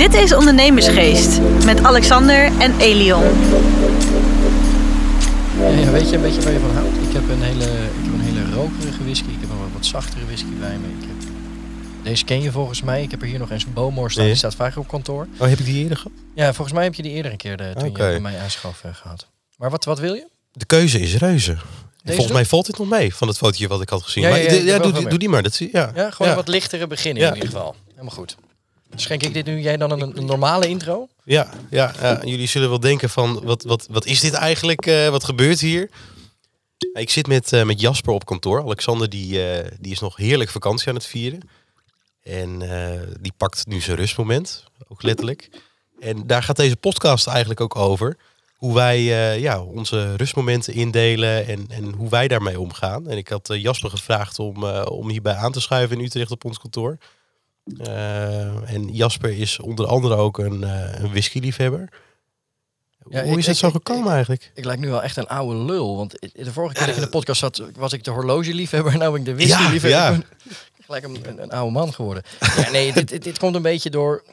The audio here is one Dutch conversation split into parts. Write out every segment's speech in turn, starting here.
Dit is Ondernemersgeest met Alexander en Elion. Ja, weet je een beetje waar je van houdt? Ik heb een hele, ik heb een hele rokerige whisky. Ik heb een wat, zachtere whisky bij me. Ik heb, deze ken je volgens mij. Ik heb er hier nog eens een Bowmore staan. Nee. Die staat vaker op kantoor. Oh, heb ik die eerder gehad? Ja, volgens mij heb je die eerder een keer de, toen Oké. je bij mij aanschaf eh, gehad. Maar wat, wat wil je? De keuze is reuze. Volgens mij valt dit nog mee van het fotootje wat ik had gezien. Ja, maar ja, doe, doe die maar. Dat, zie- ja. Ja, gewoon een wat lichtere beginnen Ja. in ieder geval. Helemaal goed. Schenk ik dit nu jij dan een, een normale intro? Ja, ja, ja, jullie zullen wel denken van, wat, wat, wat is dit eigenlijk? eh, wat gebeurt hier? Ik zit met, eh, met Jasper op kantoor. Alexander die, eh, die is nog heerlijk vakantie aan het vieren. En die pakt nu zijn rustmoment, ook letterlijk. En daar gaat deze podcast eigenlijk ook over. Hoe wij ja, onze rustmomenten indelen en, en hoe wij daarmee omgaan. En ik had Jasper gevraagd om, om hierbij aan te schuiven in Utrecht op ons kantoor. Eh, en Jasper is onder andere ook een, eh een whisky-liefhebber. Ja, Hoe ik- is dat ik- zo ik- gekomen eigenlijk? Ik lijk nu wel echt een oude lul. Want de vorige keer dat ik in de podcast zat, was ik de horlogeliefhebber. En nou ben ik de whisky-liefhebber. Ja, ja. Ik ben gelijk een, een, een oude man geworden. Ja, nee, dit, dit, dit komt een beetje door,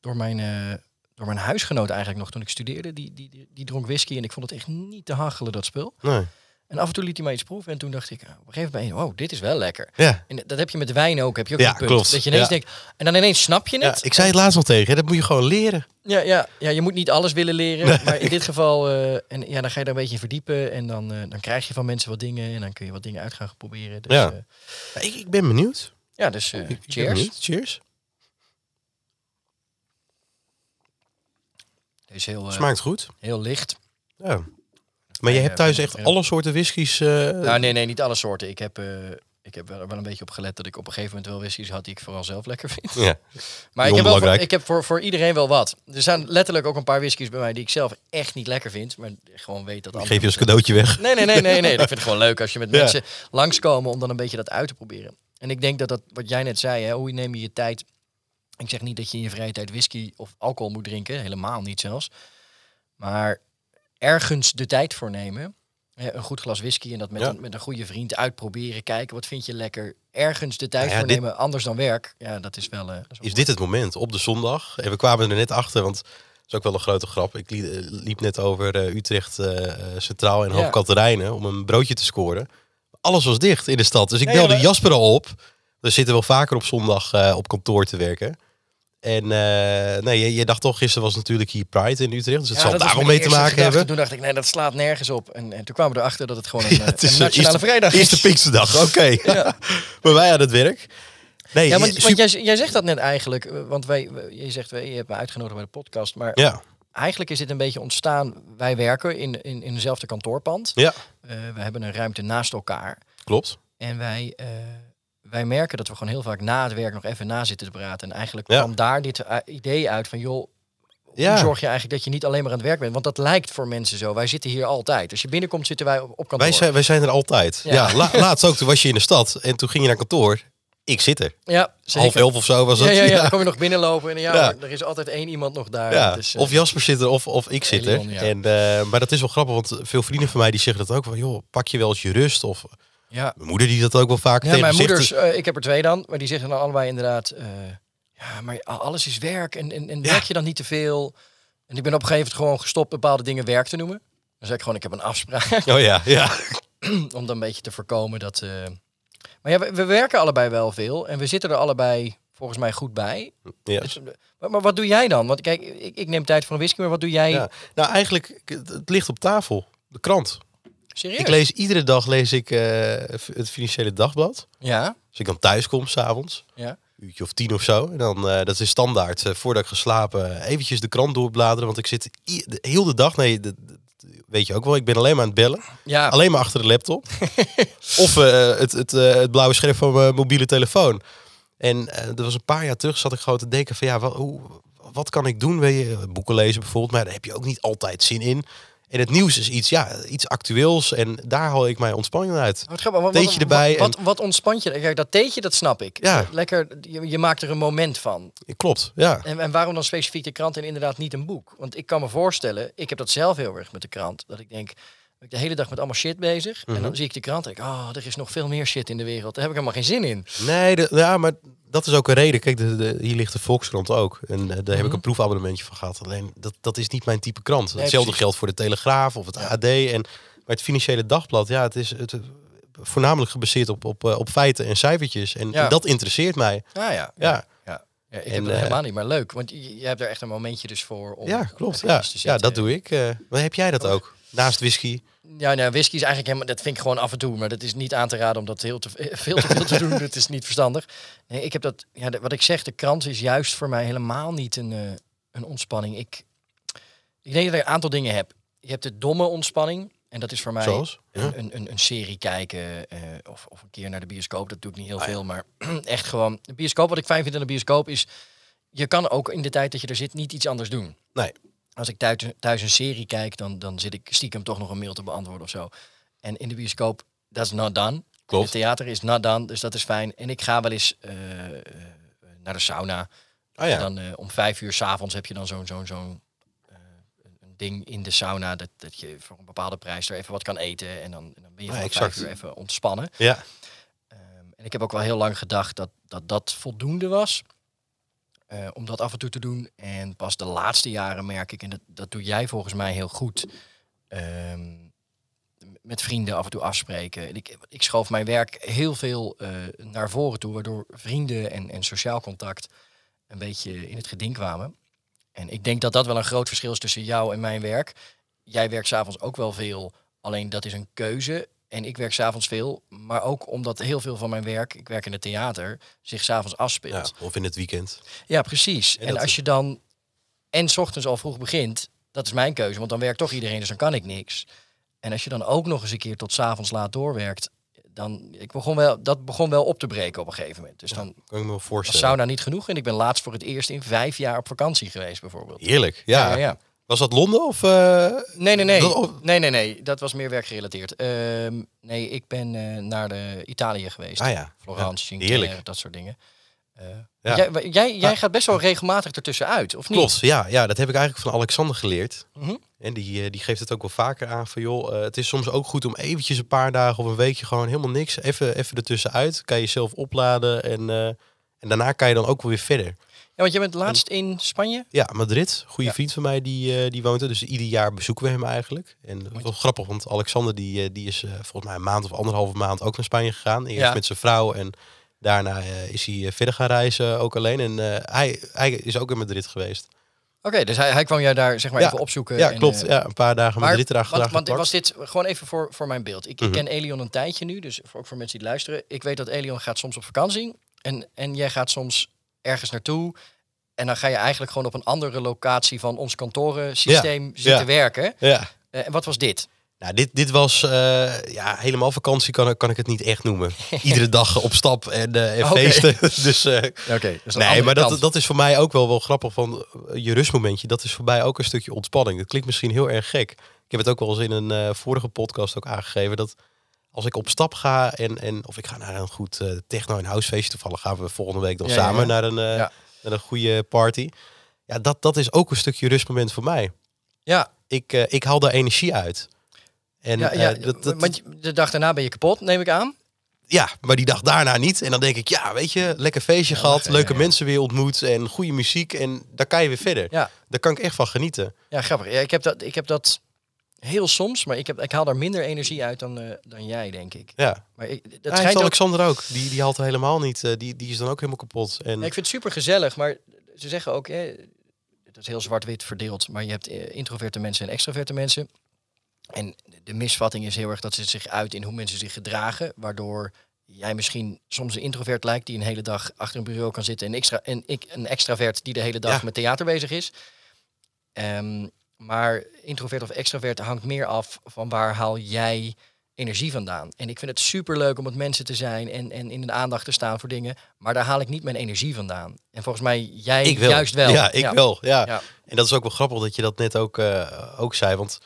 door, mijn, eh, door mijn huisgenoot eigenlijk nog toen ik studeerde. Die, die, die, die dronk whisky en ik vond het echt niet te hachelen, dat spul. Nee. En af en toe liet hij mij iets proeven. En toen dacht ik, ah, op een gegeven moment, wow, dit is wel lekker. Ja. En dat heb je met wijn ook. Heb je ook Ja, een punt. klopt. Dat je ineens Ja. denkt, en dan ineens snap je ja, het. ik zei het laatst nog tegen dat moet je gewoon leren. Ja, ja, ja, je moet niet alles willen leren. Maar in dit geval, eh, en ja, dan ga je daar een beetje in verdiepen. En dan, eh, dan krijg je van mensen wat dingen. En dan kun je wat dingen uit gaan proberen. Dus, Ja. ja. Ja, ik, ik ben benieuwd. ja, dus eh, Ik- ik ben cheers. benieuwd. Cheers. Is heel, eh, Smaakt goed. heel licht. Ja. Maar je hebt thuis echt alle soorten whiskies. eh, nou, nee, nee, niet alle soorten. Ik heb, eh, ik heb wel, wel een beetje op gelet dat ik op een gegeven moment wel whiskies had die ik vooral zelf lekker vind. ja. Maar ik heb, wel voor, ik heb voor, voor iedereen wel wat. Er zijn letterlijk ook een paar whiskies bij mij die ik zelf echt niet lekker vind. Maar gewoon weet dat geef je als cadeautje weg. Nee, nee, nee, nee, nee. Ik vind het gewoon leuk als je met Ja. mensen langskomen om dan een beetje dat uit te proberen. En ik denk dat dat, wat jij net zei, hè, hoe neem je je tijd. Ik zeg niet dat je in je vrije tijd whisky of alcohol moet drinken, helemaal niet zelfs. Maar ergens de tijd voor nemen. Een goed glas whisky en dat met, Ja. een, met een goede vriend uitproberen. Kijken, wat vind je lekker. Ergens de tijd Nou ja, voor dit- nemen, anders dan werk. Ja, dat is wel... eh, dat is dit het moment op de zondag? En we kwamen er net achter, want dat is ook wel een grote grap. Ik liep, eh, liep net over eh, Utrecht Centraal en Ja. Hoog Katerijnen om een broodje te scoren. Alles was dicht in de stad. Dus ik Ja, ja, belde Jasper al op. We zitten wel vaker op zondag op kantoor te werken. En eh, nee, je, je dacht toch, gisteren was natuurlijk hier Pride in Utrecht. Dus het Ja, zal dat was daar wel mijn mee te maken gedachte. hebben. Toen dacht ik, nee, dat slaat nergens op. En, en toen kwamen we erachter dat het gewoon een, Ja, eh, het is een nationale eerste- vrijdag is. Eerste Pinksterdag, oké. maar wij aan het werk. Nee, Ja, want, jij, jij zegt dat net eigenlijk, eh, want wij, je zegt, je hebt me uitgenodigd bij de podcast, maar ja, eigenlijk is dit een beetje ontstaan. Wij werken in, in, in dezelfde kantoorpand. ja, we hebben een ruimte naast elkaar. klopt. En wij, wij merken dat we gewoon heel vaak na het werk nog even na zitten te praten. En eigenlijk Ja. kwam daar dit eh, idee uit van, joh, Ja. hoe zorg je eigenlijk dat je niet alleen maar aan het werk bent? Want dat lijkt voor mensen zo. Wij zitten hier altijd. Als je binnenkomt, zitten wij op, kantoor. Wij zijn, wij zijn er altijd. Ja. Ja, la- laatst ook. Toen was je in de stad en toen ging je naar kantoor. Ik zit er. ja, zeker. Half elf of zo was het. ja, ja, ja. dan kom je nog binnenlopen en ja, er is altijd één iemand nog daar. Dus, eh, of Jasper zit er of, of ik zit er. En, eh, maar dat is wel grappig, want veel vrienden van mij die zeggen dat ook. Van, joh, pak je wel eens je rust? Of ja, mijn moeder die dat ook wel vaak Ja, mijn moeders, eh, ik heb er twee dan, maar die zeggen dan allebei inderdaad, eh, ja, maar alles is werk en, en, en werk je dan niet te veel? En ik ben op een gegeven moment gewoon gestopt bepaalde dingen werk te noemen. Dan zeg ik gewoon, ik heb een afspraak, Oh ja, ja. om dan een beetje te voorkomen dat... eh, Maar ja, we, we werken allebei wel veel en we zitten er allebei volgens mij goed bij. ja. Dus, maar, maar wat doe jij dan? Want kijk, ik, ik neem tijd voor een whisky, maar wat doe jij? Ja. Nou, eigenlijk, het het ligt op tafel. De krant. Serieus? Ik lees iedere dag lees ik eh, het Financiële Dagblad. Ja, Als ik dan thuis kom, s'avonds. ja. uurtje of tien of zo. En dan, eh, dat is standaard, eh, voordat ik ga slapen, eventjes de krant doorbladeren. Want ik zit heel de dag, nee, weet je ook wel, ik ben alleen maar aan het bellen. Ja, Alleen maar achter de laptop. of het, het, het blauwe scherm van mijn mobiele telefoon. En dat was een paar jaar terug, zat ik gewoon te denken van ja, wat, hoe, wat kan ik doen? Weet je, boeken lezen bijvoorbeeld, maar daar heb je ook niet altijd zin in. En het nieuws is iets, ja, iets actueels en daar haal ik mijn ontspanning uit. Wat wat, Theetje erbij Wat, wat, wat ontspant je? Kijk, dat theetje, dat snap ik. Ja. Lekker, je, je maakt er een moment van. Klopt, ja. En, en waarom dan specifiek de krant en inderdaad niet een boek? Want ik kan me voorstellen, ik heb dat zelf heel erg met de krant. Dat ik denk, ik ben de hele dag met allemaal shit bezig. En Mhm. dan zie ik de krant en denk ik, oh, er is nog veel meer shit in de wereld. Daar heb ik helemaal geen zin in. Nee, de, ja, maar dat is ook een reden. Kijk, de, de- hier ligt de Volkskrant ook. En eh, daar heb ik Mhm. een proefabonnementje van gehad. Alleen, dat, dat is niet mijn type krant. Nee, Hetzelfde precies. geldt voor de Telegraaf of het Ja. AD. En, maar het Financiële Dagblad, ja, het is het, voornamelijk gebaseerd op, op, eh, op feiten en cijfertjes. En, Ja. en dat interesseert mij. Ah ja. Ja, Ja, ik En, heb dat eh, helemaal niet, maar leuk. Want je, je hebt er echt een momentje dus voor om ja klopt. Ja. ja, dat doe ik. Maar heb jij dat ook? Naast whisky? Ja, nou, whisky is eigenlijk helemaal, dat vind ik gewoon af en toe, maar dat is niet aan te raden om dat heel te, veel te veel te doen. Dat is niet verstandig. Nee, ik heb dat, ja, wat ik zeg, de krant is juist voor mij helemaal niet een, eh, een ontspanning. Ik, ik denk dat ik een aantal dingen heb. Je hebt de domme ontspanning en dat is voor mij Zoals? Een, een, een, een serie kijken eh, of, of een keer naar de bioscoop. Dat doe ik niet heel Ah, ja. veel, maar echt gewoon de bioscoop. Wat ik fijn vind aan de bioscoop is, je kan ook in de tijd dat je er zit niet iets anders doen. Nee. Als ik thuis, thuis een serie kijk, dan, dan zit ik stiekem toch nog een mail te beantwoorden of zo. En in de bioscoop, dat is not done. Klopt. Het theater is not done, dus dat is fijn. En ik ga wel eens eh, eh, naar de sauna. Ah ja. Dan eh, om vijf uur s'avonds heb je dan zo'n zo'n zo'n ding in de sauna dat, dat je voor een bepaalde prijs er even wat kan eten. En dan, en dan ben je Ja, van exact. vijf uur even ontspannen. ja. Ehm, en ik heb ook wel heel lang gedacht dat dat, dat voldoende was. Eh, om dat af en toe te doen. En pas de laatste jaren merk ik, en dat, dat doe jij volgens mij heel goed. ehm, met vrienden af en toe afspreken. En Ik, ik schoof mijn werk heel veel eh, naar voren toe, waardoor vrienden en, en sociaal contact een beetje in het geding kwamen. En ik denk dat dat wel een groot verschil is tussen jou en mijn werk. Jij werkt s'avonds ook wel veel, alleen dat is een keuze. En ik werk s'avonds veel, maar ook omdat heel veel van mijn werk, ik werk in het theater, zich s'avonds ja. afspeelt. Of in het weekend. Ja, precies. En En dat- als je dan en 's ochtends al vroeg begint, dat is mijn keuze, want dan werkt toch iedereen, dus dan kan ik niks. En als je dan ook nog eens een keer tot 's avonds laat doorwerkt, dan ik begon wel, dat begon wel op te breken op een gegeven moment. Dus dan Kan ik me wel was voorstellen. sauna niet genoeg. En ik ben laatst voor het eerst in vijf jaar op vakantie geweest, bijvoorbeeld. Heerlijk. Ja. ja, ja. Was dat Londen of... eh, Nee, nee, nee. Dat- oh. Nee, nee, nee. Dat was meer werkgerelateerd. Ehm, nee, ik ben eh, naar de Italië geweest. Ah ja. Florence, Ja, Cinque, dat soort dingen. Eh, Ja. Jij, jij, jij Ah. gaat best wel regelmatig ertussen uit, of niet? Klopt, ja, ja, dat heb ik eigenlijk van Alexander geleerd. Mhm. En die, die geeft het ook wel vaker aan van joh, het is soms ook goed om eventjes een paar dagen of een weekje gewoon helemaal niks, even, even ertussenuit. Kan je jezelf opladen en, en daarna kan je dan ook wel weer verder. Want jij bent laatst in Spanje. Ja, Madrid, goede Ja. vriend van mij die, eh, die woont er, dus ieder jaar bezoeken we hem eigenlijk. En dat is wel grappig, want Alexander die, eh, die is eh, volgens mij een maand of anderhalve maand ook naar Spanje gegaan. Eerst Ja. met zijn vrouw en daarna is hij verder gaan reizen, ook alleen. En hij, hij is ook in Madrid geweest. Oké, dus hij, hij kwam jou daar zeg maar Ja. even opzoeken. Ja, en, klopt. ja, een paar dagen Maar, Madrid erachter want, want geplakt. was dit gewoon even voor, voor mijn beeld. Ik, Mhm. ik ken Elion een tijdje nu, dus ook voor mensen die luisteren. Ik weet dat Elion gaat soms op vakantie en, en jij gaat soms ergens naartoe. En dan ga je eigenlijk gewoon op een andere locatie van ons kantorensysteem zitten ja. werken. Ja. Eh, en wat was dit? Nou, dit, dit was eh, ja, helemaal vakantie kan, ik- kan ik het niet echt noemen. Iedere dag op stap en, eh, en feesten. dus eh, Oké, nee, maar dat, dat is voor mij ook wel, wel grappig van je rustmomentje. Dat is voor mij ook een stukje ontspanning. Dat klinkt misschien heel erg gek. Ik heb het ook wel eens in een vorige podcast ook aangegeven dat als ik op stap ga en, en of ik ga naar een goed eh, techno en housefeestje, toevallig gaan we volgende week dan Ja, samen ja. naar een, eh, naar een goede party. Ja, dat, dat is ook een stukje rustmoment voor mij. Ja, Ik, eh, ik haal daar energie uit. En ja, ja dat, dat, want de dag daarna ben je kapot, neem ik aan. ja, maar die dag daarna niet. En dan denk ik, ja, weet je, lekker feestje gehad, leuke mensen weer ontmoet en goede muziek. En daar kan je weer verder. Ja. Daar kan ik echt van genieten. Ja, grappig. Ja, ik, heb dat, ik heb dat heel soms, maar ik, heb, ik haal daar minder energie uit dan, eh, dan jij, denk ik. Ja, Maar ik, dat dat ja, ook Alexander ook. Die, die haalt er helemaal niet. eh, die, die is dan ook helemaal kapot. En Ja, ik vind het super gezellig, maar ze zeggen ook, hè, het is heel zwart-wit verdeeld, maar je hebt eh, introverte mensen en extroverte mensen. En de misvatting is heel erg dat ze zich uit in hoe mensen zich gedragen, waardoor jij misschien soms een introvert lijkt die een hele dag achter een bureau kan zitten en, extra, en ik een extravert die de hele dag Ja. met theater bezig is. Ehm, maar introvert of extravert hangt meer af van waar haal jij energie vandaan. En ik vind het super leuk om met mensen te zijn en, en in de aandacht te staan voor dingen. Maar daar haal ik niet mijn energie vandaan. En volgens mij jij ik juist wel. Ja, ik wel. Ja. Ja. En dat is ook wel grappig dat je dat net ook, eh, ook zei. Want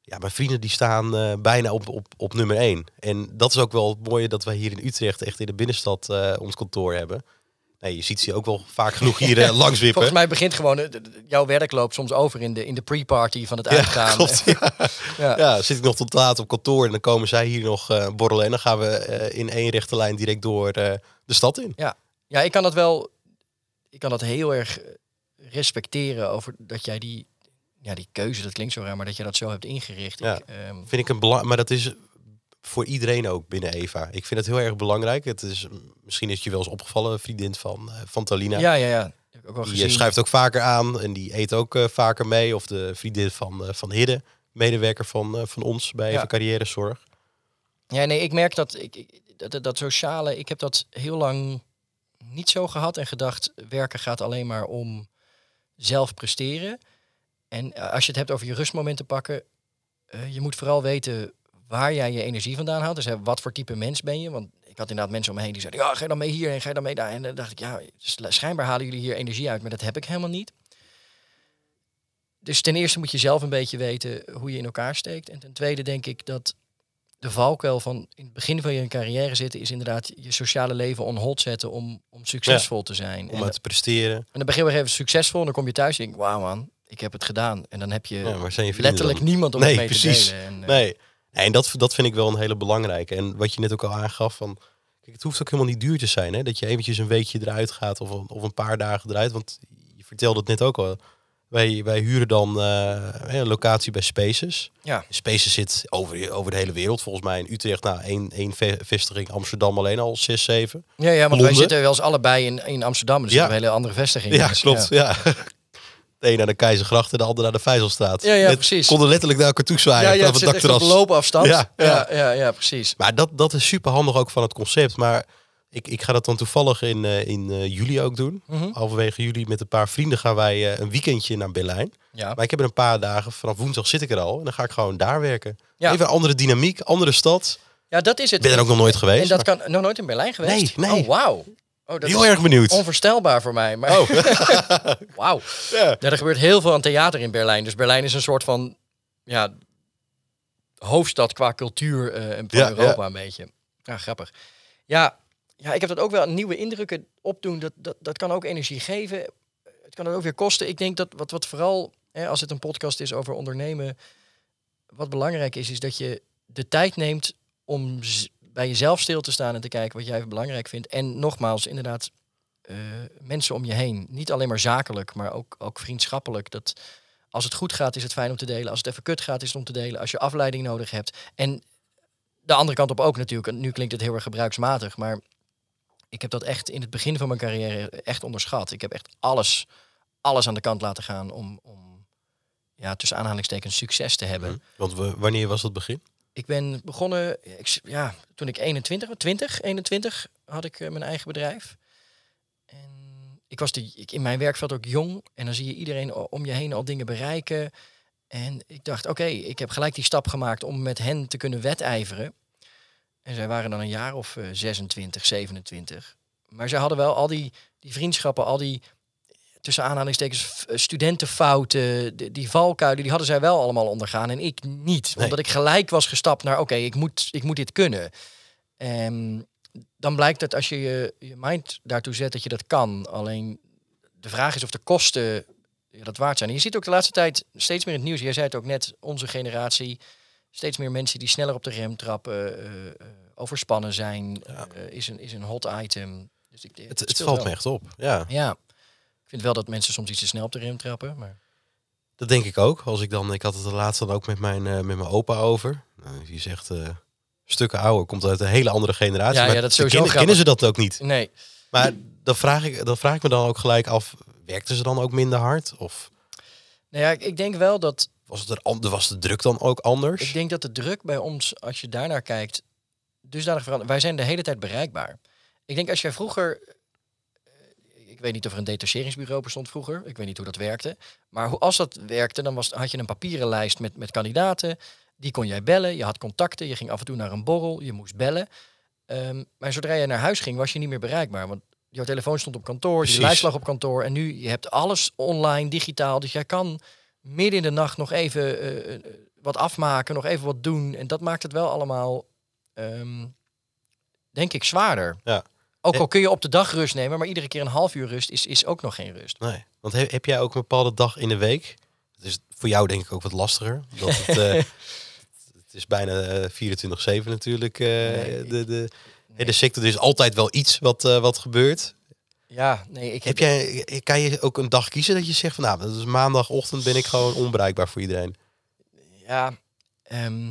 ja, mijn vrienden die staan eh, bijna op, op, op nummer één. En dat is ook wel het mooie dat wij hier in Utrecht echt in de binnenstad eh, ons kantoor hebben. Nee, je ziet ze ook wel vaak genoeg hier eh, langs wippen. Volgens mij begint gewoon, eh, jouw werk loopt soms over in de, in de pre-party van het Ja, uitgaan. klopt, ja. Ja. Ja, zit ik nog tot laat op kantoor en dan komen zij hier nog eh, borrelen. En dan gaan we in één rechte lijn direct door de stad in. Ja. Ja, ik kan dat wel. Ik kan dat heel erg respecteren over dat jij die. Ja, die keuze, dat klinkt zo raar, maar dat je dat zo hebt ingericht. Ja. Ik, ehm, Vind ik een belang, maar dat is voor iedereen ook binnen Eva. Ik vind het heel erg belangrijk. Het is, misschien is je wel eens opgevallen, een vriendin van, eh, van Talina. ja, ja, ja. Ook wel die eh, schuift ook vaker aan en die eet ook eh, vaker mee. Of de vriendin van, eh, van Hidde, medewerker van, van ons bij Ja. Eva Carrièrezorg. Ja, nee, ik merk dat, ik, dat, dat, sociale, ik heb dat heel lang niet zo gehad en gedacht, werken gaat alleen maar om zelf presteren. En als je het hebt over je rustmomenten pakken, je moet vooral weten waar jij je energie vandaan haalt. Dus hè, wat voor type mens ben je? Want ik had inderdaad mensen om me heen die zeiden, ja, ga je dan mee hier en ga je dan mee daar? En dan dacht ik, ja, schijnbaar halen jullie hier energie uit, maar dat heb ik helemaal niet. Dus ten eerste moet je zelf een beetje weten hoe je in elkaar steekt. En ten tweede denk ik dat de valkuil van in het begin van je carrière zitten is inderdaad je sociale leven on hold zetten om, om succesvol te zijn. Om en, uit te presteren. en dan begin je even succesvol en dan kom je thuis en denk wauw man, ik heb het gedaan. En dan heb je Ja, letterlijk dan? niemand om Nee, het mee precies. te delen. En, eh, Nee. Nee en dat, dat vind ik wel een hele belangrijke. En wat je net ook al aangaf, van, kijk, het hoeft ook helemaal niet duur te zijn. Hè? Dat je eventjes een weekje eruit gaat of een, of een paar dagen eruit. Want je vertelde het net ook al. Wij, wij huren dan eh, een locatie bij Spaces. Ja. Spaces zit over, over de hele wereld. Volgens mij in Utrecht, nou, één, één ve- vestiging. Amsterdam alleen al zes, zeven. Ja, ja, want wij zitten wel eens allebei in, in Amsterdam. Dus Ja. ja. een hele andere vestiging. Ja, Dus, klopt. Ja. De een naar de Keizergracht en de ander naar de Vijzelstraat. Ja, ja, Net precies. Konden letterlijk naar elkaar toe zwaaien Ja, ja, vanaf het dakterras. loopafstand. Ja, Ja, ja. ja, ja, precies. Maar dat, dat is super handig ook van het concept. Maar ik, ik ga dat dan toevallig in, eh, in eh, juli ook doen. Halverwege juli met een paar vrienden gaan wij eh, een weekendje naar Berlijn. Ja. Maar ik heb er een paar dagen, vanaf woensdag zit ik er al. En dan ga ik gewoon daar werken. Ja. Even een andere dynamiek, andere stad. ja, dat is het. Ik ben er ook nog nooit geweest. En dat kan nog nooit in Berlijn geweest? Nee, nee. Oh, wauw. Oh, dat Heel is erg benieuwd. onvoorstelbaar voor mij. Maar... Oh. Wauw. Ja. Ja, er gebeurt heel veel aan theater in Berlijn. Dus Berlijn is een soort van ja, hoofdstad qua cultuur eh, en van Ja, Europa ja. een beetje. Ja, grappig. Ja, ja, ik heb dat ook wel. Nieuwe indrukken opdoen, dat, dat, dat kan ook energie geven. Het kan het ook weer kosten. Ik denk dat wat, wat vooral, hè, als het een podcast is over ondernemen, wat belangrijk is, is dat je de tijd neemt om bij jezelf stil te staan en te kijken wat jij belangrijk vindt. En nogmaals, inderdaad, eh, mensen om je heen. Niet alleen maar zakelijk, maar ook, ook vriendschappelijk. Dat als het goed gaat, is het fijn om te delen. Als het even kut gaat, is het om te delen. Als je afleiding nodig hebt. En de andere kant op ook natuurlijk. Nu klinkt het heel erg gebruiksmatig, maar ik heb dat echt in het begin van mijn carrière echt onderschat. Ik heb echt alles, alles aan de kant laten gaan om, om ja, tussen aanhalingstekens succes te hebben. Hm. Want wanneer was dat begin? Ik ben begonnen, ik, ja, toen ik 21, was, 20, 21 had ik eh, mijn eigen bedrijf. En ik was de, ik, in mijn werkveld ook jong. En dan zie je iedereen om je heen al dingen bereiken. En ik dacht, oké, ik heb gelijk die stap gemaakt om met hen te kunnen wedijveren. En zij waren dan een jaar of eh, 26, 27. Maar zij hadden wel al die, die vriendschappen, al die tussen aanhalingstekens eh, studentenfouten, de- die valkuilen, die hadden zij wel allemaal ondergaan en ik niet. Nee. Omdat ik gelijk was gestapt naar, oké, ik, moet, ik moet dit kunnen. En dan blijkt dat als je, je je mind daartoe zet dat je dat kan. Alleen de vraag is of de kosten ja, dat waard zijn. En je ziet ook de laatste tijd steeds meer in het nieuws. Jij zei het ook net, onze generatie. Steeds meer mensen die sneller op de rem trappen, eh, eh, overspannen zijn, Ja. is, een, is een hot item. Dus ik, Het, het valt wel. me echt op. Ja, Ja, vind wel dat mensen soms iets te snel op de rem trappen. Maar... dat denk ik ook. Als ik dan, ik had het de laatste dan ook met mijn, eh, met mijn opa over. Nou, die zegt, eh, stukken ouder komt uit een hele andere generatie. Ja, maar ja, dat sowieso kennen, kennen ze dat ook niet. Nee, Maar dan vraag, ik, dan vraag ik me dan ook gelijk af, werkten ze dan ook minder hard? Of nou ja, ik, denk wel dat was, het er, was de druk dan ook anders? Ik denk dat de druk bij ons, als je daarnaar kijkt, dusdanig verandert. Wij zijn de hele tijd bereikbaar. Ik denk als jij vroeger. Ik weet niet of er een detacheringsbureau bestond vroeger. Ik weet niet hoe dat werkte. Maar hoe, als dat werkte, dan was, had je een papieren lijst met, met kandidaten. Die kon jij bellen. Je had contacten. Je ging af en toe naar een borrel. Je moest bellen. Ehm, maar zodra je naar huis ging, was je niet meer bereikbaar. Want jouw telefoon stond op kantoor. Precies. Die lijst lag op kantoor. En nu, je hebt alles online, digitaal. Dus jij kan midden in de nacht nog even eh, eh, wat afmaken, nog even wat doen. En dat maakt het wel allemaal, ehm, denk ik, zwaarder. Ja. Ook Eh. al kun je op de dag rust nemen, maar iedere keer een half uur rust is, is ook nog geen rust. Nee. Want he- heb jij ook een bepaalde dag in de week? Het is voor jou denk ik ook wat lastiger. Dat het, eh, het is bijna eh, 24-7 natuurlijk. eh, Nee, de, de, Nee. de sector. Er is altijd wel iets wat, wat gebeurt. Ja, nee, ik heb, Heb jij, kan je ook een dag kiezen dat je zegt van nou, dat is maandagochtend ben ik gewoon onbereikbaar voor iedereen. Ja, ehm,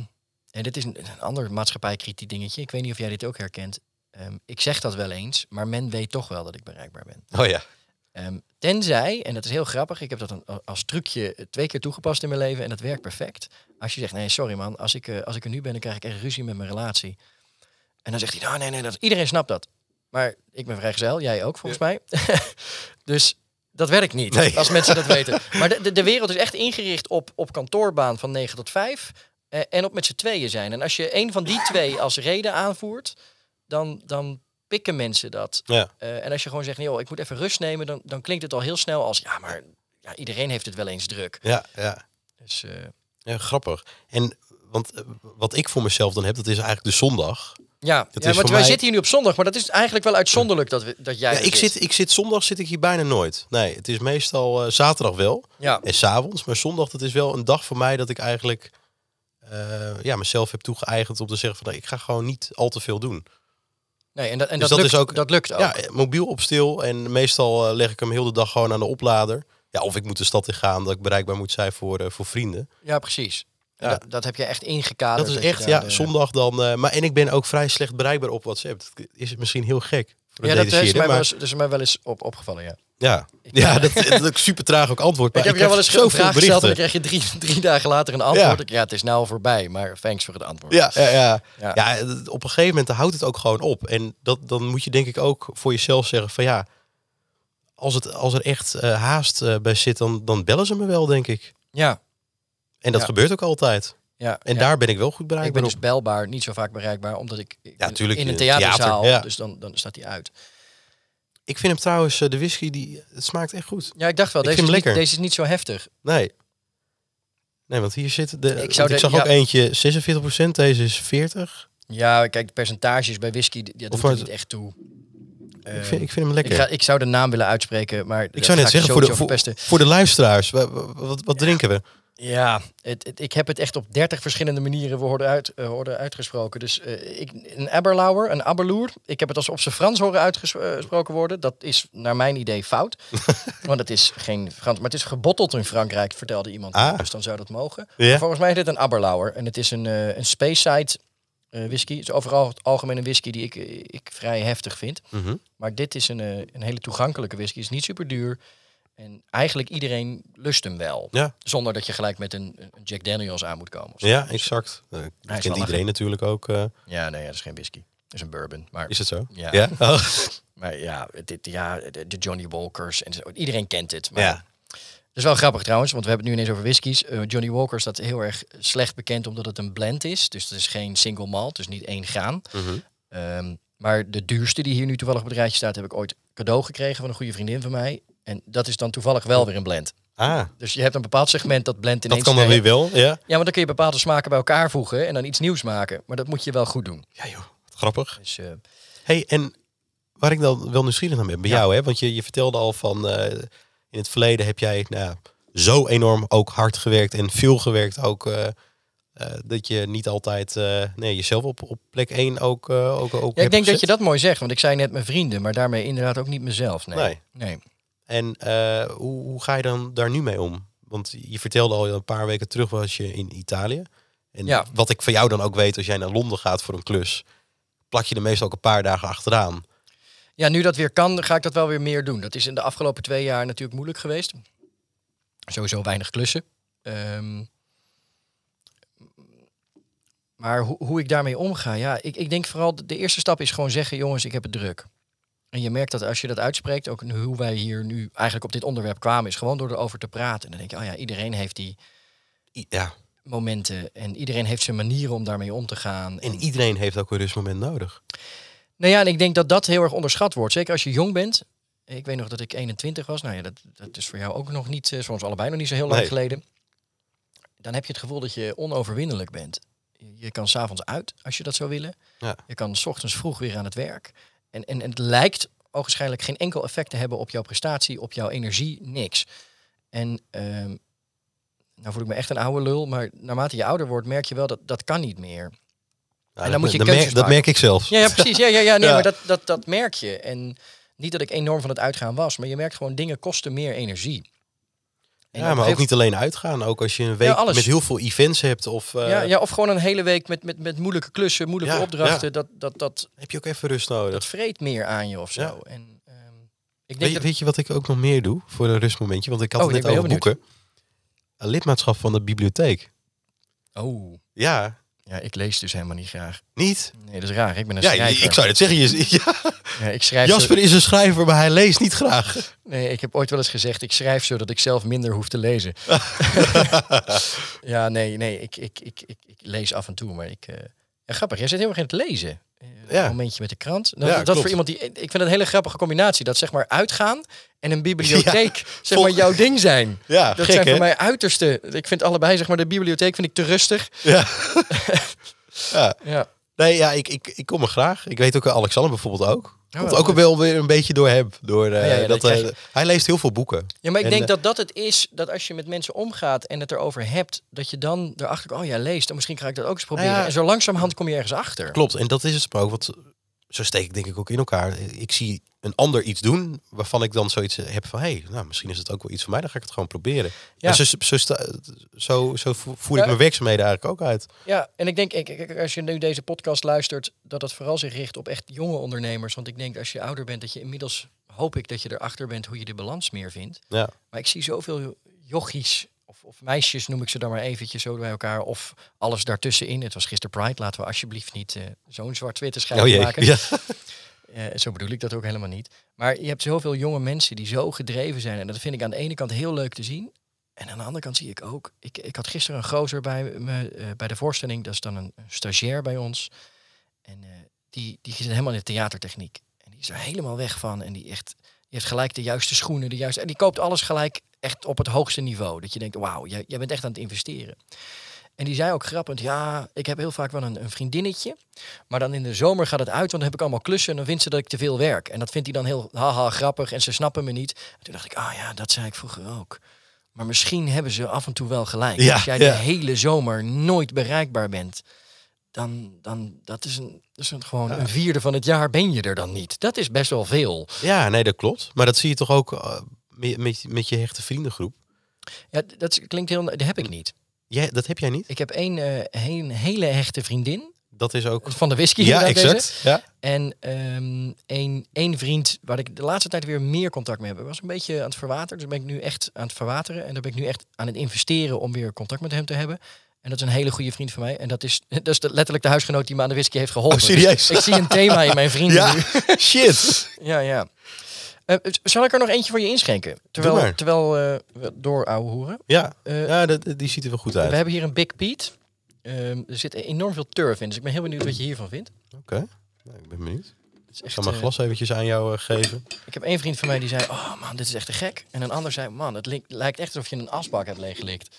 en dit is een, een ander maatschappijkritiek dingetje. Ik weet niet of jij dit ook herkent. Ehm, ik zeg dat wel eens, maar men weet toch wel dat ik bereikbaar ben. Oh ja. Ehm, tenzij, en dat is heel grappig, ik heb dat een, als trucje twee keer toegepast in mijn leven en dat werkt perfect. Als je zegt, nee, sorry man, als ik, eh, als ik er nu ben, dan krijg ik echt ruzie met mijn relatie. En dan zegt hij, nou nee, nee, dat, iedereen snapt dat. Maar ik ben vrijgezel, jij ook volgens mij. dus dat werkt niet, Nee. als mensen dat weten. Maar de, de, de wereld is echt ingericht op, op kantoorbaan van 9 tot 5 eh, en op met z'n tweeën zijn. En als je een van die twee als reden aanvoert, dan, dan pikken mensen dat. Ja. Eh, en als je gewoon zegt, nee, joh, ik moet even rust nemen, dan, dan klinkt het al heel snel als, ja, maar ja, iedereen heeft het wel eens druk. Ja, ja. Dus eh, ja, grappig. En want eh, wat ik voor mezelf dan heb, dat is eigenlijk de zondag. ja, want wij mij- zitten hier nu op zondag, maar dat is eigenlijk wel uitzonderlijk dat, we, dat jij Ja, ik, zit, ik zit zondag zit ik hier bijna nooit. Nee, het is meestal zaterdag wel. Ja, En s'avonds. Maar zondag, dat is wel een dag voor mij dat ik eigenlijk ja, mezelf heb toegeëigend om te zeggen van ik ga gewoon niet al te veel doen. Nee, en dat, en Dus dat, dat lukt, is ook- dat lukt ook. Ja, eh, mobiel op stil. En meestal eh, leg ik hem heel de dag gewoon aan de oplader. Ja, of ik moet de stad in gaan, dat ik bereikbaar moet zijn voor, eh, voor vrienden. Ja, precies. Ja. Dat, dat heb je echt ingekaderd. Dat is echt, ja, de- zondag dan. eh, maar en ik ben ook vrij slecht bereikbaar op WhatsApp. Dat is misschien heel gek. Ja, dat is mij, wel eens, dat is mij wel eens op, opgevallen, ja. Ja, ja dat, dat ik super traag ook antwoord. Maar ik heb jou wel eens een vraag gesteld en dan krijg je drie, drie dagen later een antwoord. Ja. Ik, Ja, het is nou al voorbij, maar thanks voor het antwoord. Ja, ja, ja. Ja. op een gegeven moment houdt het ook gewoon op. En dat, dan moet je denk ik ook voor jezelf zeggen van ja, als, het, als er echt eh, haast eh, bij zit, dan, dan bellen ze me wel, denk ik. Ja, En dat Ja. gebeurt ook altijd. Ja. En ja. daar ben ik wel goed Ik bereikbaar ben op. dus belbaar, niet zo vaak bereikbaar, omdat ik, ik Ja, ben tuurlijk, in een eh, theaterzaal, theater, ja. dus dan, dan staat hij uit. Ik vind hem trouwens, eh, de whisky, die, het smaakt echt goed. Ja, ik dacht wel, Ik deze, is niet, lekker. deze is niet zo heftig. Nee. Nee, want hier zit de. Ik Ik, ik zag ook eentje 46%, deze is 40. Ja, kijk, de percentages bij whisky, dat doet er niet echt toe. ik, Eh, vind, ik vind hem ik, lekker. ga, ik zou de naam willen uitspreken, maar ik zou net zeggen, voor de, voor, voor de luisteraars, wa- wa- wat, wat drinken we? Ja, het, het- ik heb het echt op 30 verschillende manieren worden, uit, eh, worden uitgesproken. Dus eh, ik, een Aberlauer, een Aberloer. Ik heb het als op zijn Frans horen uitgesproken worden. Dat is naar mijn idee fout. want het is geen Frans, maar het is gebotteld in Frankrijk, vertelde iemand. Ah. Dus dan zou dat mogen. Maar volgens mij is dit een Aberlauer. En het is een, eh een Speyside eh, whisky. Het is overal het algemeen een whisky die ik, ik vrij heftig vind. Mhm. Maar dit is een, een hele toegankelijke whisky. is niet super duur. En eigenlijk iedereen lust hem wel. Ja. Zonder dat je gelijk met een, een Jack Daniels aan moet komen. Ja, exact. Eh, Dat kent iedereen natuurlijk ook. eh, Ja, nee, dat is geen whisky. Dat is een bourbon. Maar, is het zo? Ja. Oh. maar ja, dit, ja de, Johnny Walkers. En zo. Iedereen kent het. Maar ja. Het is wel grappig trouwens, want we hebben het nu ineens over whiskies. Eh, Johnny Walker staat heel erg slecht bekend omdat het een blend is. Dus het is geen single malt, dus niet één graan. Mhm. Ehm, maar de duurste die hier nu toevallig op het rijtje staat, heb ik ooit cadeau gekregen van een goede vriendin van mij. En dat is dan toevallig wel weer een blend. Ah, Dus je hebt een bepaald segment dat blend dat ineens... kan dan weer wel. Ja, Ja, want dan kun je bepaalde smaken bij elkaar voegen en dan iets nieuws maken. Maar dat moet je wel goed doen. ja joh, wat grappig. Dus, eh, Hey, en waar ik dan wel nieuwsgierig naar ben, bij Ja. jou, hè? want je, je vertelde al van eh, in het verleden heb jij nou, zo enorm ook hard gewerkt en veel gewerkt ook. eh, dat je niet altijd nee, jezelf op, op plek 1 ook, eh, ook, ook ja, ik denk dat je dat mooi zegt, want ik zei net mijn vrienden, maar daarmee inderdaad ook niet mezelf. Nee. Nee. nee. En eh, hoe, hoe ga je dan daar nu mee om? Want je vertelde al een paar weken terug was je in Italië. En Ja. wat ik van jou dan ook weet, als jij naar Londen gaat voor een klus, plak je er meestal ook een paar dagen achteraan. Ja, nu dat weer kan, ga ik dat wel weer meer doen. Dat is in de afgelopen twee jaar natuurlijk moeilijk geweest. Sowieso weinig klussen. Ehm, maar hoe, hoe ik daarmee omga, ja, ik, ik denk vooral de eerste stap is gewoon zeggen, jongens, ik heb het druk. En je merkt dat als je dat uitspreekt, ook hoe wij hier nu eigenlijk op dit onderwerp kwamen, is gewoon door erover te praten. En dan denk je, oh ja, iedereen heeft die Ja, momenten en iedereen heeft zijn manieren om daarmee om te gaan. en iedereen heeft ook een rustmoment nodig. Nou ja, en ik denk dat dat heel erg onderschat wordt. Zeker als je jong bent. Ik weet nog dat ik 21 was. Nou ja, dat, dat is voor jou ook nog niet, eh, zoals allebei nog niet zo heel lang Nee. geleden. Dan heb je het gevoel dat je onoverwinnelijk bent. Je kan s'avonds uit als je dat zou willen. Ja. Je kan s ochtends vroeg weer aan het werk. En, en, en het lijkt ogenschijnlijk geen enkel effect te hebben op jouw prestatie, op jouw energie, niks. En ehm, nou voel ik me echt een oude lul, maar naarmate je ouder wordt, merk je wel dat dat kan niet meer. Nou, dan moet je dat, keuzes merk, dat merk ik zelf. Ja, ja precies. Ja, ja, ja, nee, Ja. maar dat, dat, dat merk je. En niet dat ik enorm van het uitgaan was, maar je merkt gewoon dingen kosten meer energie. En Ja, maar ook niet alleen uitgaan. Ook als je een week met heel veel events hebt. Of eh, ja, ja, of gewoon een hele week met, met, met moeilijke klussen, moeilijke Ja, opdrachten. Dat, dat, dat, heb je ook even rust nodig. dat vreet meer aan je of zo. En, ehm, ik denk Weet, dat, weet je wat ik ook nog meer doe voor een rustmomentje? Want ik had Oh, het net over boeken. Een lidmaatschap van de bibliotheek. oh, Ja, ja, ik lees dus helemaal niet graag. niet? Nee, dat is raar. Ik ben een Ja, schrijver. ik zou het zeggen. Je, ja, Ja, ik schrijf Jasper zo- is een schrijver, maar hij leest niet graag. Nee, ik heb ooit wel eens gezegd, ik schrijf zodat ik zelf minder hoef te lezen. ja, nee, nee, ik, ik, ik, ik, lees af en toe, maar ik... eh, Ja, grappig, jij zit heel erg in het lezen. Ja. Een momentje met de krant. Dat, Ja, dat klopt. voor iemand die... Ik vind het een hele grappige combinatie. Dat zeg maar uitgaan en een bibliotheek zeg maar jouw ding zijn. Ja, Dat gek zijn hè? voor mij uiterste. Ik vind allebei, zeg maar, de bibliotheek vind ik te rustig. Ja. ja. Nee, ja, ik, ik, ik kom er graag. Ik weet ook eh, Alexander bijvoorbeeld ook. Komt Oh, ook wel weer een beetje door hem. Door, eh, Ja, ja, dat dat, eh, hij leest heel veel boeken. Ja, maar ik En, denk dat dat het is, dat als je met mensen omgaat en het erover hebt, dat je dan erachter komt, oh ja, leest, dan misschien ga ik dat ook eens proberen. ja. En zo langzamerhand kom je ergens achter. Klopt, en dat is het maar ook. Want zo steek ik denk ik ook in elkaar. Ik zie een ander iets doen waarvan ik dan zoiets heb van... hey, nou, misschien is het ook wel iets voor mij. Dan ga ik het gewoon proberen. Ja. En zo, zo, zo, zo vo- voer Ja. ik mijn werkzaamheden eigenlijk ook uit. Ja, en ik denk, ik, als je nu deze podcast luistert, dat het vooral zich richt op echt jonge ondernemers. Want ik denk, als je ouder bent, dat je inmiddels, hoop ik dat je erachter bent hoe je de balans meer vindt. Ja. Maar ik zie zoveel jochies, of, of meisjes noem ik ze dan maar eventjes zo bij elkaar, of alles daartussenin. Het was gisteren Pride, laten we alsjeblieft niet eh, zo'n zwart-witte schijf Oh maken. Ja. Eh, zo bedoel ik dat ook helemaal niet. Maar je hebt zoveel jonge mensen die zo gedreven zijn. En dat vind ik aan de ene kant heel leuk te zien. En aan de andere kant zie ik ook. Ik, ik had gisteren een gozer bij me eh, bij de voorstelling. Dat is dan een, stagiair bij ons. En eh, die, die zit helemaal in de theatertechniek. En die is er helemaal weg van. En die, echt, die heeft gelijk de juiste schoenen. De juiste, en die koopt alles gelijk echt op het hoogste niveau. Dat je denkt, wauw, jij, jij bent echt aan het investeren. En die zei ook grappend, ja, ik heb heel vaak wel een, een vriendinnetje. Maar dan in de zomer gaat het uit, want dan heb ik allemaal klussen en dan vindt ze dat ik te veel werk. En dat vindt hij dan heel haha grappig en ze snappen me niet. En toen dacht ik, ah ja, dat zei ik vroeger ook. Maar misschien hebben ze af en toe wel gelijk. Ja, Als jij ja. de hele zomer nooit bereikbaar bent, dan, dan dat is, een, dat is een, gewoon een vierde van het jaar ben je er dan niet. Dat is best wel veel. ja, nee, dat klopt. Maar dat zie je toch ook eh, met, met, met je hechte vriendengroep. Ja, dat klinkt heel, dat heb ik niet. Jij, dat heb jij niet? Ik heb één eh, een hele hechte vriendin Dat is ook... van de whisky. Ja, exact. Ja. En ehm één, één vriend waar ik de laatste tijd weer meer contact mee heb. Ik was een beetje aan het verwateren. Dus ben ik nu echt aan het verwateren. En daar ben ik nu echt aan het investeren om weer contact met hem te hebben. En dat is een hele goede vriend van mij. En dat is, dat is de, letterlijk de huisgenoot die me aan de whisky heeft geholpen. Oh, serieus? Dus ik zie een thema in mijn vrienden Ja, nu. shit. Ja, ja. Eh, zal ik er nog eentje voor je inschenken? Terwijl, terwijl eh, we door ouwe hoeren. Ja, Eh, ja dat, die ziet er wel goed We uit. hebben hier een Big Pete. Ehm, er zit enorm veel turf in. Dus ik ben heel benieuwd wat je hiervan vindt. Oké, nou, ik ben benieuwd. Is Ik echt, zal mijn glas eventjes aan jou geven. Ik heb één vriend van mij die zei, oh man, dit is echt te gek. En een ander zei, man, het li- lijkt echt alsof je een asbak hebt leeggelikt.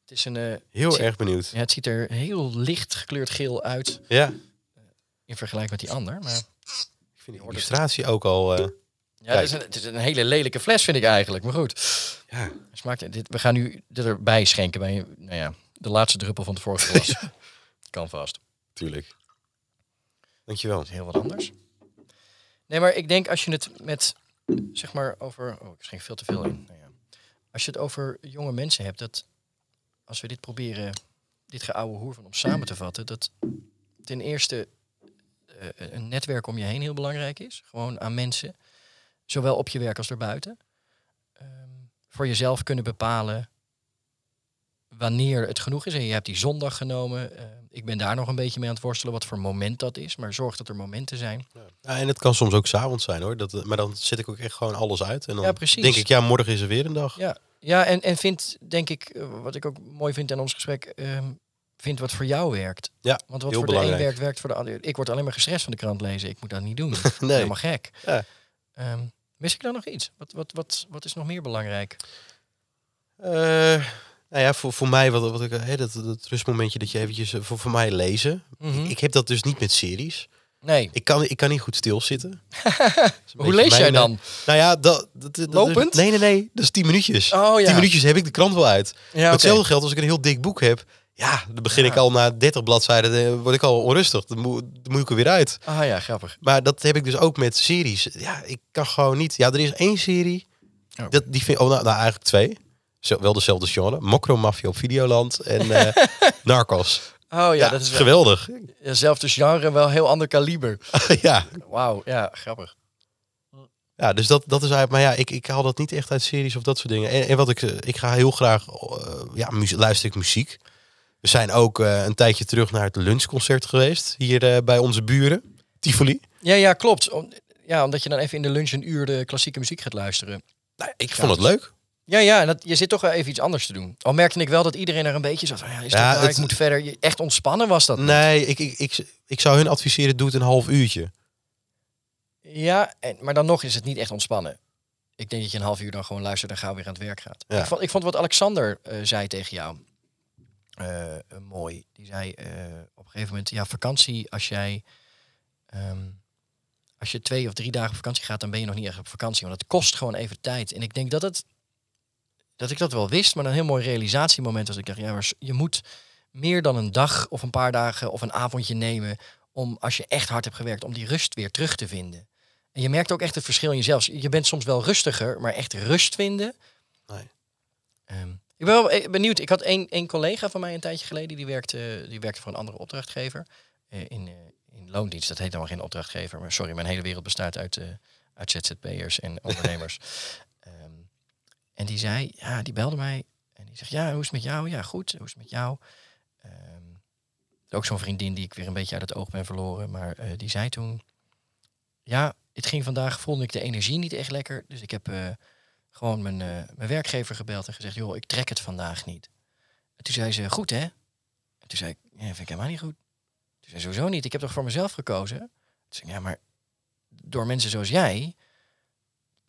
Het is een, Heel erg benieuwd. Ja, het ziet er heel licht gekleurd geel uit Ja, in vergelijking met die ander. Maar ik vind de illustratie ook al... ja, het is, een, het is een hele lelijke fles, vind ik eigenlijk. Maar goed, ja, smaakt, dit, we gaan nu dit erbij schenken bij nou ja, de laatste druppel van het vorige glas. Kan vast. tuurlijk. Dankjewel. Dat is heel wat anders. Nee, maar ik denk als je het met, zeg maar, over... Oh, ik schenk veel te veel in. Nou ja. Als je het over jonge mensen hebt, dat als we dit proberen, dit geouwe hoer van ons samen te vatten, dat ten eerste eh, een netwerk om je heen heel belangrijk is. Gewoon aan mensen, zowel op je werk als erbuiten. Ehm, voor jezelf kunnen bepalen wanneer het genoeg is. En je hebt die zondag genomen. Eh, ik ben daar nog een beetje mee aan het worstelen wat voor moment dat is. Maar zorg dat er momenten zijn. Ja, en het kan soms ook s'avonds zijn hoor. Dat, maar dan zet ik ook echt gewoon alles uit. En dan Ja, precies. denk ik, ja, morgen is er weer een dag. Ja, ja en, en vind, denk ik, eh, wat ik ook mooi vind aan ons gesprek, ehm, vind wat voor jou werkt. Ja, Want wat heel voor de een belangrijk. werkt, werkt voor de ander. Ik word alleen maar gestrest van de krant lezen. Ik moet dat niet doen. Nee. Helemaal gek. Ja. Ehm, mis ik dan nog iets? Wat, wat, wat, wat is nog meer belangrijk? Eh, nou ja, voor, voor mij, wat, wat ik, hè, dat, dat rustmomentje dat je eventjes, eh, voor, voor mij lezen. Mhm. Ik heb dat dus niet met series. nee. Ik kan, ik kan niet goed stilzitten. Hoe lees jij dan? eh, Nou ja, dat, dat, dat- Lopend? Nee, nee, nee. Dat is tien minuutjes. Oh ja. Tien minuutjes heb ik de krant wel uit. Ja. Hetzelfde geldt als ik een heel dik boek heb. Ja, dan begin Ja. ik al na 30 bladzijden, dan word ik al onrustig. Dan moet, dan moet ik er weer uit. Ah ja, grappig. Maar dat heb ik dus ook met series. Ja, ik kan gewoon niet. Ja, er is één serie. Oh. Dat, die vind, oh, nou, nou, eigenlijk twee. Zo, wel dezelfde genre. Mokro Mafia op Videoland en eh, Narcos. Oh ja, Ja, dat is wel, geweldig. hetzelfde genre, wel heel ander kaliber. ja. Wauw, ja, grappig. ja, dus dat, dat is eigenlijk. Maar ja, ik, ik haal dat niet echt uit series of dat soort dingen. En, en wat ik, eh, ik ga heel graag. eh, ja, luister ik muziek. We zijn ook eh, een tijdje terug naar het lunchconcert geweest. Hier eh, bij onze buren. Tivoli. Ja, ja, klopt. Om, ja, omdat je dan even in de lunch een uur de klassieke muziek gaat luisteren. Nou, ik Ja, vond het dus- leuk. Ja, ja, en dat, je zit toch wel even iets anders te doen. Al merkte ik wel dat iedereen er een beetje zat. Ja, is Ja, nou, het- ik moet verder. Je- Echt ontspannen was dat. Nee, ik, ik, ik, ik zou hun adviseren, doe het een half uurtje. Ja, en, maar dan nog is het niet echt ontspannen. Ik denk dat je een half uur dan gewoon luistert en gauw weer aan het werk gaat. Ja. Ik, vond, ik vond wat Alexander eh, zei tegen jou mooi. Die zei eh, op een gegeven moment, ja, vakantie, als jij ehm, als je twee of drie dagen op vakantie gaat, dan ben je nog niet echt op vakantie. Want het kost gewoon even tijd. En ik denk dat het dat ik dat wel wist, maar een heel mooi realisatiemoment was. Ik dacht, ja, maar je moet meer dan een dag of een paar dagen of een avondje nemen om als je echt hard hebt gewerkt, om die rust weer terug te vinden. En je merkt ook echt het verschil in jezelf. Je bent soms wel rustiger, maar echt rust vinden. Nee. Ehm, ik ben wel eh, benieuwd. Ik had één, collega van mij een tijdje geleden, die werkte, die werkte voor een andere opdrachtgever. eh, in, eh, in loondienst, dat heet dan geen opdrachtgever. Maar sorry, mijn hele wereld bestaat uit, uit ZZP'ers en ondernemers. Ehm, en die zei, ja, die belde mij. En die zegt, ja, hoe is het met jou? Ja, goed. Hoe is het met jou? Ehm, ook zo'n vriendin die ik weer een beetje uit het oog ben verloren. Maar die zei toen, ja, het ging vandaag, voelde ik de energie niet echt lekker. Dus ik heb gewoon mijn, eh, mijn werkgever gebeld en gezegd, joh, ik trek het vandaag niet. En toen zei ze, goed hè? En toen zei ik, ja, vind ik helemaal niet goed. Toen zei ze, sowieso niet, ik heb toch voor mezelf gekozen? Toen zei ik, ja, maar door mensen zoals jij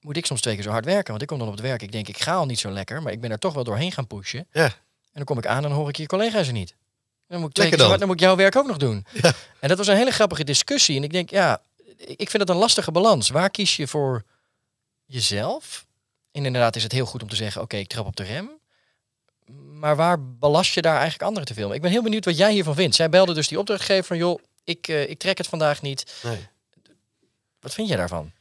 moet ik soms twee keer zo hard werken. Want ik kom dan op het werk, ik denk, ik ga al niet zo lekker, maar ik ben er toch wel doorheen gaan pushen. Ja. En dan kom ik aan en dan hoor ik je collega's er niet. Dan moet ik twee keer dan. hard, dan moet ik jouw werk ook nog doen. Ja. En dat was een hele grappige discussie. En ik denk, ja, ik vind het een lastige balans. Waar kies je voor jezelf? En inderdaad is het heel goed om te zeggen, oké, ik trap op de rem. Maar waar belast je daar eigenlijk anderen te veel? Ik ben heel benieuwd wat jij hiervan vindt. Zij belde dus die opdrachtgever van, joh, ik, eh, ik trek het vandaag niet. Nee. Wat vind jij daarvan?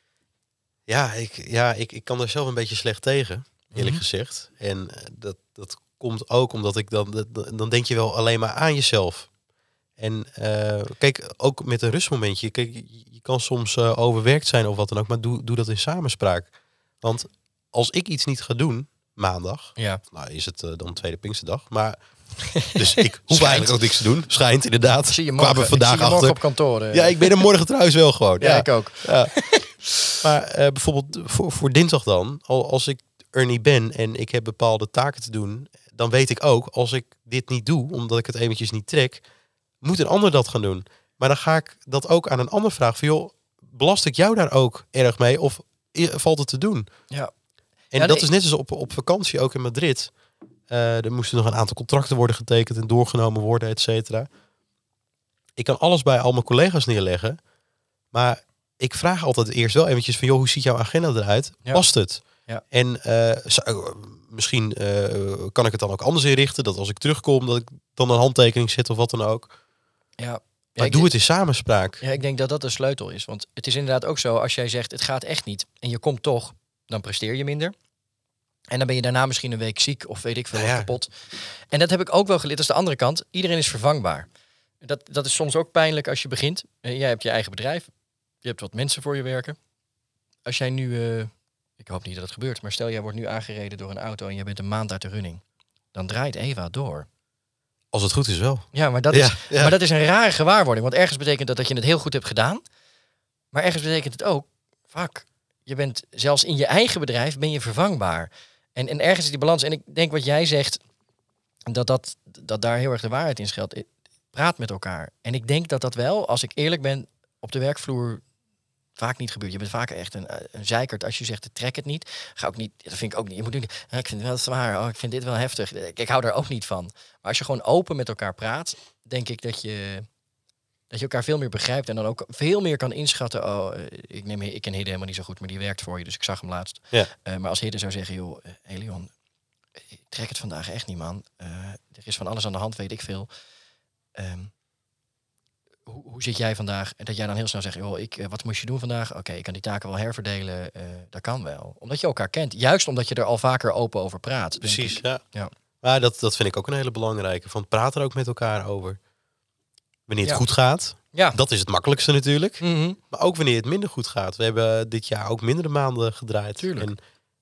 Ja, ik, ja ik, ik kan er zelf een beetje slecht tegen, eerlijk Mhm. gezegd. En eh, dat, dat komt ook omdat ik dan, dat- dan denk je wel alleen maar aan jezelf. En eh, kijk, ook met een rustmomentje. Kijk, je, kan soms eh, overwerkt zijn of wat dan ook, maar doe, doe dat in samenspraak. Want als ik iets niet ga doen, maandag, Ja. nou is het eh, dan tweede Pinksterdag, maar dus ik hoef eigenlijk ook niks te doen. Schijnt inderdaad. Zie je morgen, vandaag je morgen achter. op kantoor. eh. Ja, ik ben er morgen trouwens wel gewoon. ja, ik ook. Ja. maar eh, bijvoorbeeld voor, voor dinsdag dan, al, als ik er niet ben en ik heb bepaalde taken te doen, dan weet ik ook, als ik dit niet doe, omdat ik het eventjes niet trek, moet een ander dat gaan doen. Maar dan ga ik dat ook aan een ander vragen van, joh, belast ik jou daar ook erg mee of valt het te doen? Ja. En Ja, dat nee. is net als op, op vakantie, ook in Madrid. Eh, er moesten nog een aantal contracten worden getekend en doorgenomen worden, et cetera. Ik kan alles bij al mijn collega's neerleggen. Maar ik vraag altijd eerst wel eventjes van, joh, hoe ziet jouw agenda eruit? Ja. Past het? Ja. En eh, zou- misschien eh, kan ik het dan ook anders inrichten. Dat als ik terugkom, dat ik dan een handtekening zet of wat dan ook. Ja. Maar Ja, doe denk- het in samenspraak. Ja, ik denk dat dat de sleutel is. Want het is inderdaad ook zo, als jij zegt het gaat echt niet en je komt toch, dan presteer je minder. En dan ben je daarna misschien een week ziek of weet ik veel Ja, kapot. En dat heb ik ook wel geleerd. Dat is de andere kant. Iedereen is vervangbaar. Dat, dat is soms ook pijnlijk als je begint. Eh, Jij hebt je eigen bedrijf. Je hebt wat mensen voor je werken. Als jij nu, eh, ik hoop niet dat het gebeurt, maar stel jij wordt nu aangereden door een auto en jij bent een maand uit de running. Dan draait Eva door. Als het goed is wel. Ja, maar dat, Ja, is, ja. maar dat is een rare gewaarwording. Want ergens betekent dat dat je het heel goed hebt gedaan. Maar ergens betekent het ook, fuck, je bent zelfs in je eigen bedrijf ben je vervangbaar. En, en ergens is die balans. En ik denk wat jij zegt, dat, dat, dat daar heel erg de waarheid in schuilt. Praat met elkaar. En ik denk dat dat wel, als ik eerlijk ben, op de werkvloer vaak niet gebeurt. Je bent vaak echt een, een zeikert als je zegt, trek het niet. Ga ook niet, dat vind ik ook niet. Je moet niet, "Ah, ik vind het wel zwaar, oh, ik vind dit wel heftig. Ik, ik hou daar ook niet van. Maar als je gewoon open met elkaar praat, denk ik dat je, dat je elkaar veel meer begrijpt en dan ook veel meer kan inschatten. Oh, eh, ik, neem, ik ken Hidde helemaal niet zo goed, maar die werkt voor je, dus ik zag hem laatst. Ja. Eh, maar als Hidde zou zeggen, joh, eh, Elion, ik trek het vandaag echt niet, man. Eh, er is van alles aan de hand, weet ik veel. Ehm, hoe, hoe zit jij vandaag? En dat jij dan heel snel zegt, joh, ik, eh, wat moest je doen vandaag? Oké, ik kan die taken wel herverdelen. eh, dat kan wel. Omdat je elkaar kent. Juist omdat je er al vaker open over praat. Precies, ja. Ja. Maar dat, dat vind ik ook een hele belangrijke. Van praat er ook met elkaar over. Wanneer het Ja. goed gaat, Ja. dat is het makkelijkste natuurlijk. Mhm. Maar ook wanneer het minder goed gaat. We hebben dit jaar ook mindere maanden gedraaid. Tuurlijk. En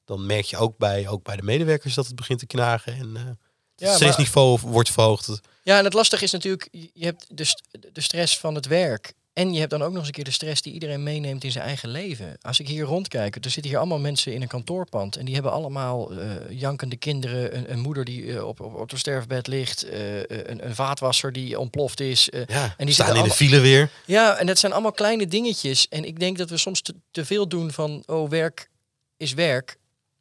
dan merk je ook bij, ook bij de medewerkers dat het begint te knagen. En Ja, het stressniveau wordt verhoogd. Ja, en het lastige is natuurlijk, je je hebt de, st- de stress van het werk. En je hebt dan ook nog eens een keer de stress die iedereen meeneemt in zijn eigen leven. Als ik hier rondkijk, er zitten hier allemaal mensen in een kantoorpand. En die hebben allemaal eh, jankende kinderen. Een, een moeder die eh, op, op, op het sterfbed ligt. eh, een, een vaatwasser die ontploft is. Ja, en die staan in de file weer. Ja, en dat zijn allemaal kleine dingetjes. En ik denk dat we soms te, te veel doen van, oh, werk is werk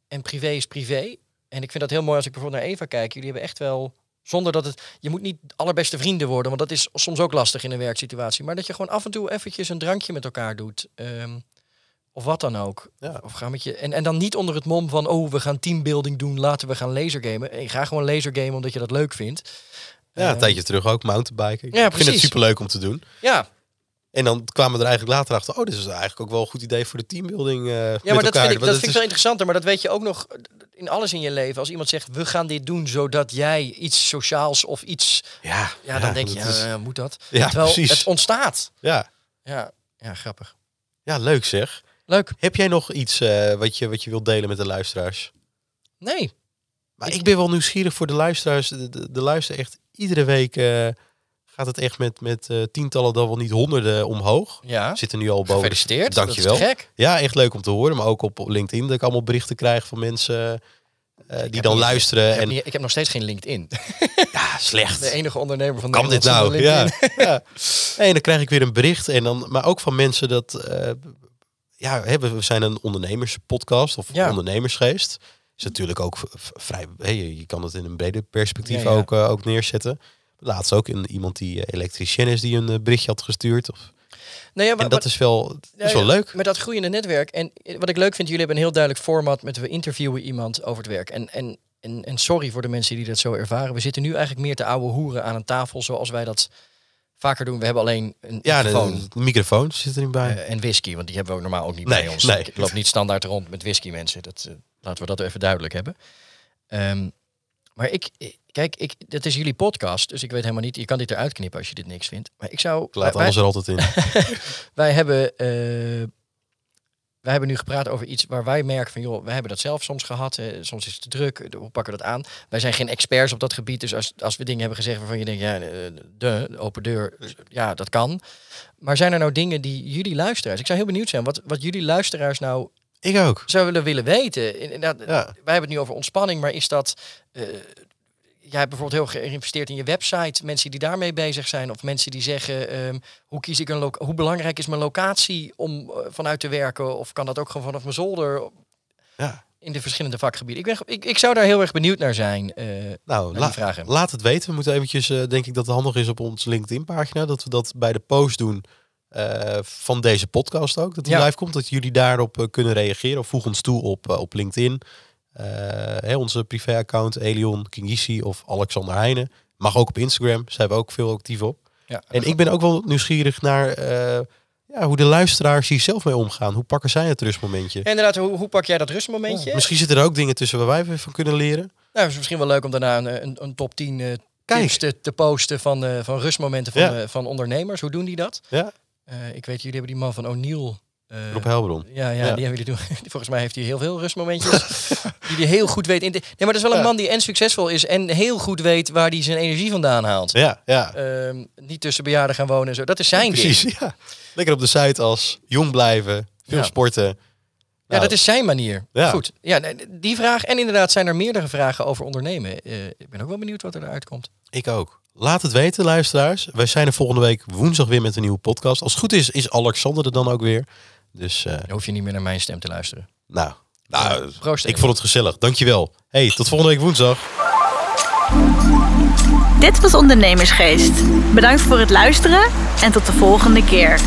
en privé is privé. En ik vind dat heel mooi als ik bijvoorbeeld naar Eva kijk. Jullie hebben echt wel, zonder dat het, je moet niet allerbeste vrienden worden, want dat is soms ook lastig in een werksituatie. Maar dat je gewoon af en toe eventjes een drankje met elkaar doet. Ehm, of wat dan ook. Ja. Of ga met je, en, en dan niet onder het mom van, oh, we gaan teambuilding doen, laten we gaan lasergamen. Nee, ga gewoon lasergamen omdat je dat leuk vindt. Ja, een Ehm, tijdje terug ook, mountainbiken. Ja, ik vind het superleuk om te doen. Ja, En dan kwamen we er eigenlijk later achter, oh, dit is eigenlijk ook wel een goed idee voor de teambuilding. eh Ja, met maar dat elkaar. vind ik, dat vind ik veel interessanter. Maar dat weet je ook nog in alles in je leven. Als iemand zegt, we gaan dit doen zodat jij iets sociaals of iets... ja, Ja, dan denk je, is- moet dat? ja, Terwijl precies. het ontstaat. Ja. Ja, ja, grappig. ja, leuk zeg. Leuk. Heb jij nog iets eh, wat, je, wat je wilt delen met de luisteraars? Nee. Maar Ik- ik ben wel nieuwsgierig voor de luisteraars. De, de, de luister echt iedere week eh, gaat het echt met, met eh, tientallen, dan wel niet honderden omhoog. Ja. Zitten nu al boven. Gefeliciteerd. Dankjewel. Dat is te gek. Ja, echt leuk om te horen. Maar ook op LinkedIn dat ik allemaal berichten krijg van mensen eh, die heb dan luisteren. Ik heb, En niet- ik heb nog steeds geen LinkedIn. ja, slecht. De enige ondernemer van kan dit nou? Ja. Ja. En dan krijg ik weer een bericht. En dan, maar ook van mensen dat. eh, ja, we zijn een ondernemerspodcast of Ja. ondernemersgeest. Is natuurlijk ook vrij. hè, je, kan het in een breder perspectief Ja, ja. Ook, ook neerzetten. Laatst ook een, iemand die eh, elektricien is die een eh, berichtje had gestuurd. Of, Nee, ja, en maar, dat is wel, dat is Ja, wel ja, leuk. Met dat groeiende netwerk. En wat ik leuk vind, jullie hebben een heel duidelijk format met we interviewen iemand over het werk. En, en, en, en sorry voor de mensen die dat zo ervaren. We zitten nu eigenlijk meer te ouwe hoeren aan een tafel zoals wij dat vaker doen. We hebben alleen een Ja, microfoon de microfoon zit er niet bij. eh, en whisky, want die hebben we ook normaal ook niet Nee, bij ons. nee. Ik loop niet standaard rond met whisky mensen. Dat, eh, laten we dat even duidelijk hebben. Ehm, maar ik- kijk, ik, dat is jullie podcast, dus ik weet helemaal niet. Je kan dit eruit knippen als je dit niks vindt. Maar ik zou. ik laat wij- alles er altijd in. wij hebben, eh, wij hebben nu gepraat over iets waar wij merken van, joh, wij hebben dat zelf soms gehad. eh, soms is het te druk. Hoe pakken we dat aan? Wij zijn geen experts op dat gebied. Dus als, als we dingen hebben gezegd waarvan je denkt, ja, eh, de, open deur, ja, dat kan. Maar zijn er nou dingen die jullie luisteraars, ik zou heel benieuwd zijn, wat, wat jullie luisteraars nou ik ook. zouden willen weten? Inderdaad, Ja. Wij hebben het nu over ontspanning, maar is dat... eh, jij hebt bijvoorbeeld heel geïnvesteerd in je website. Mensen die daarmee bezig zijn. Of mensen die zeggen, ehm, hoe kies ik een hoe belangrijk is mijn locatie om eh, vanuit te werken? Of kan dat ook gewoon vanaf mijn zolder? Ja. In de verschillende vakgebieden. Ik, ben, ik, ik zou daar heel erg benieuwd naar zijn. eh, Nou, la- vragen. laat het weten. We moeten eventjes, eh, denk ik dat het handig is op ons LinkedIn-pagina. Dat we dat bij de post doen van deze podcast ook. Dat die Ja. live komt. Dat jullie daarop kunnen reageren. Of voeg ons toe op, op LinkedIn. Eh, hè, onze privé-account Elion Kingisi of Alexander Heijnen. Mag ook op Instagram. Zijn we ook veel actief op. Ja. En ik ben ook wel nieuwsgierig naar eh, ja, hoe de luisteraars hier zelf mee omgaan. Hoe pakken zij het rustmomentje? En inderdaad, hoe, hoe pak jij dat rustmomentje? Misschien zitten er ook dingen tussen waar wij van kunnen leren. Nou, het is misschien wel leuk om daarna een, een, een top 10 eh Kijk. tips te, te posten van, eh, van rustmomenten van, Ja. eh, van ondernemers. Hoe doen die dat? Ja, Eh, ik weet, jullie hebben die man van O'Neill. Eh, Rob Helbron. Ja, ja, Ja. die hebben jullie doen. Volgens mij heeft hij heel veel rustmomentjes. die hij heel goed weet. In nee, maar dat is wel een Ja. man die en succesvol is en heel goed weet waar hij zijn energie vandaan haalt. Ja, ja. Ehm, niet tussen bejaarden gaan wonen en zo. Dat is zijn ding. Precies, ja. Lekker op de site als jong blijven, veel Ja. sporten. Ja, Nou, dat is zijn manier. Ja. Goed. Ja, die vraag. En inderdaad zijn er meerdere vragen over ondernemen. Eh, ik ben ook wel benieuwd wat er eruit komt. Ik ook. Laat het weten, luisteraars. Wij zijn er volgende week woensdag weer met een nieuwe podcast. Als het goed is, is Alexander er dan ook weer. Dus, eh, Dan hoef je niet meer naar mijn stem te luisteren. nou, nou Proost. ik vond het gezellig. Dankjewel. Hey, tot volgende week woensdag. Dit was Ondernemersgeest. Bedankt voor het luisteren en tot de volgende keer.